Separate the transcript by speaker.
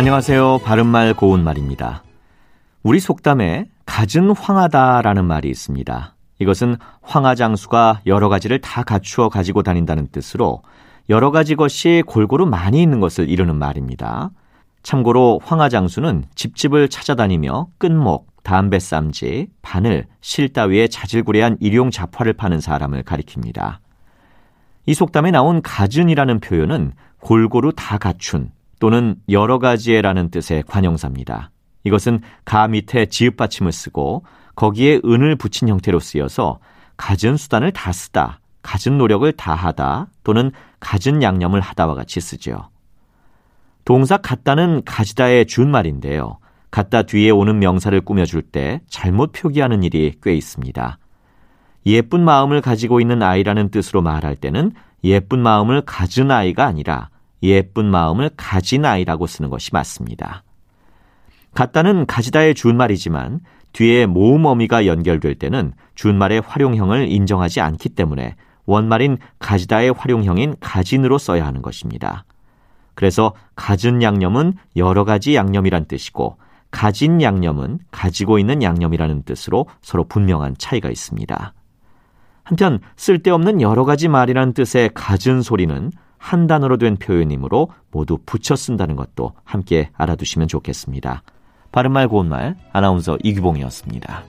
Speaker 1: 안녕하세요. 바른말 고운말입니다. 우리 속담에 갖은 황하다라는 말이 있습니다. 이것은 황하장수가 여러 가지를 다 갖추어 가지고 다닌다는 뜻으로 여러 가지 것이 골고루 많이 있는 것을 이루는 말입니다. 참고로 황하장수는 집집을 찾아다니며 끈목, 담배쌈지, 바늘, 실 따위에 자질구레한 일용 잡화를 파는 사람을 가리킵니다. 이 속담에 나온 가준이라는 표현은 골고루 다 갖춘 또는 여러 가지에라는 뜻의 관용사입니다. 이것은 가 밑에 지읒 받침을 쓰고 거기에 은을 붙인 형태로 쓰여서 갖은 수단을 다 쓰다, 갖은 노력을 다하다 또는 갖은 양념을 하다와 같이 쓰죠. 동사 갖다는 가지다의 준말인데요. 갖다 뒤에 오는 명사를 꾸며줄 때 잘못 표기하는 일이 꽤 있습니다. 예쁜 마음을 가지고 있는 아이라는 뜻으로 말할 때는 예쁜 마음을 가진 아이가 아니라 예쁜 마음을 가진 아이라고 쓰는 것이 맞습니다. 갖다는 가지다의 준말이지만 뒤에 모음 어미가 연결될 때는 준말의 활용형을 인정하지 않기 때문에 원말인 가지다의 활용형인 가진으로 써야 하는 것입니다. 그래서 가진 양념은 여러 가지 양념이란 뜻이고 가진 양념은 가지고 있는 양념이라는 뜻으로 서로 분명한 차이가 있습니다. 한편 쓸데없는 여러 가지 말이라는 뜻의 가진 소리는 한 단어로 된 표현이므로 모두 붙여 쓴다는 것도 함께 알아두시면 좋겠습니다. 바른말 고운말 아나운서 이규봉이었습니다.